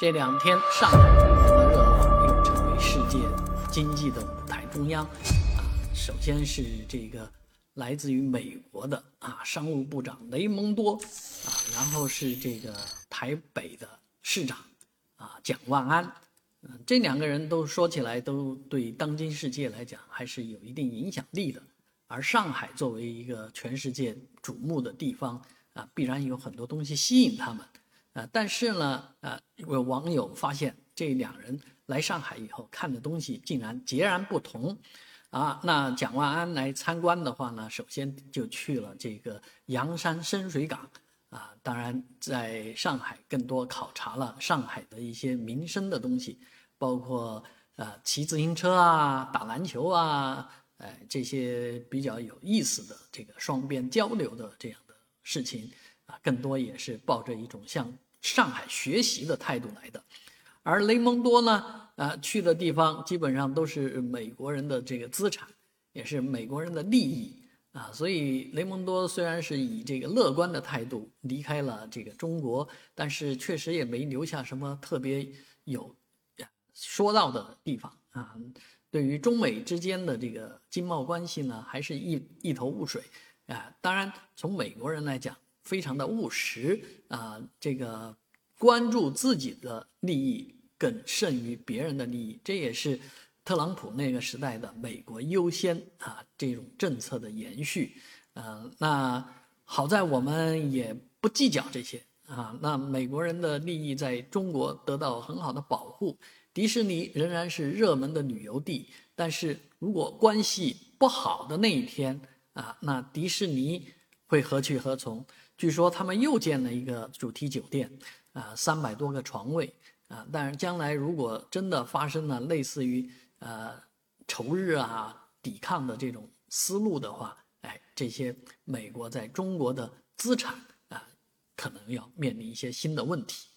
这两天，上海的热又成为世界经济的舞台中央。啊，首先是这个来自于美国的啊商务部长雷蒙多，啊，然后是这个台北的市长啊蒋万安。嗯，这两个人都说起来都对当今世界来讲还是有一定影响力的。而上海作为一个全世界瞩目的地方啊，必然有很多东西吸引他们。啊，但是呢，呃，有网友发现这两人来上海以后看的东西竟然截然不同，啊，那蒋万安来参观的话呢，首先就去了这个洋山深水港，啊，当然在上海更多考察了上海的一些民生的东西，包括呃骑自行车啊、打篮球啊，哎这些比较有意思的这个双边交流的这样的事情。啊，更多也是抱着一种向上海学习的态度来的，而雷蒙多呢，啊，去的地方基本上都是美国人的这个资产，也是美国人的利益啊，所以雷蒙多虽然是以这个乐观的态度离开了这个中国，但是确实也没留下什么特别有说到的地方啊。对于中美之间的这个经贸关系呢，还是一一头雾水啊。当然，从美国人来讲。非常的务实啊，这个关注自己的利益更胜于别人的利益，这也是特朗普那个时代的美国优先啊这种政策的延续。呃，那好在我们也不计较这些啊，那美国人的利益在中国得到很好的保护，迪士尼仍然是热门的旅游地。但是如果关系不好的那一天啊，那迪士尼会何去何从？据说他们又建了一个主题酒店，啊，三百多个床位，啊，但是将来如果真的发生了类似于呃仇日啊、抵抗的这种思路的话，哎，这些美国在中国的资产啊，可能要面临一些新的问题。